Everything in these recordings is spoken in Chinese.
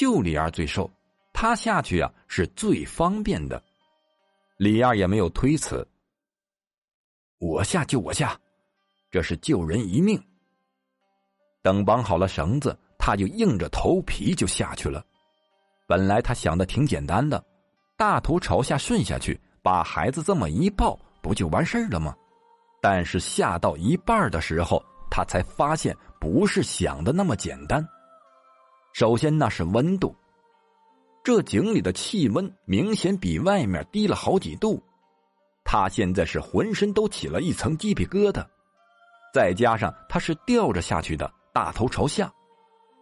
就李二最瘦，他下去啊是最方便的。李二也没有推辞，我下就我下，这是救人一命。等绑好了绳子，他就硬着头皮就下去了。本来他想的挺简单的，大头朝下顺下去，把孩子这么一抱，不就完事儿了吗？但是下到一半的时候，他才发现不是想的那么简单。首先，那是温度。这井里的气温明显比外面低了好几度，他现在是浑身都起了一层鸡皮疙瘩，再加上他是吊着下去的，大头朝下，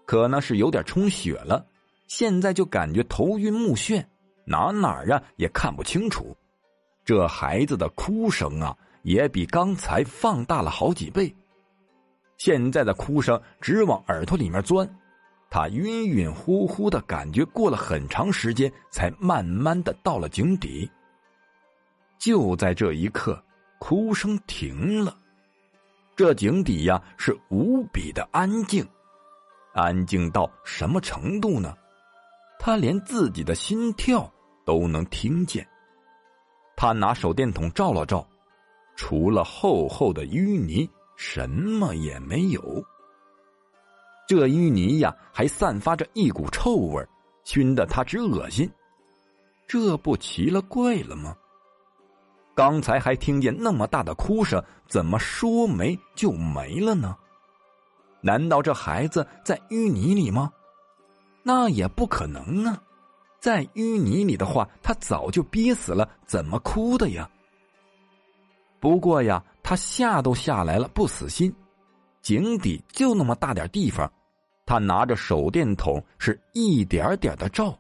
可能是有点充血了，现在就感觉头晕目眩，哪哪儿啊也看不清楚。这孩子的哭声啊，也比刚才放大了好几倍，现在的哭声直往耳朵里面钻。他晕晕乎乎的感觉，过了很长时间，才慢慢的到了井底。就在这一刻，哭声停了。这井底呀，是无比的安静，安静到什么程度呢？他连自己的心跳都能听见。他拿手电筒照了照，除了厚厚的淤泥，什么也没有。这淤泥呀，还散发着一股臭味熏得他直恶心。这不奇了怪了吗？刚才还听见那么大的哭声，怎么说没就没了呢？难道这孩子在淤泥里吗？那也不可能啊！在淤泥里的话，他早就憋死了，怎么哭的呀？不过呀，他下都下来了，不死心。井底就那么大点地方。他拿着手电筒，是一点点的照。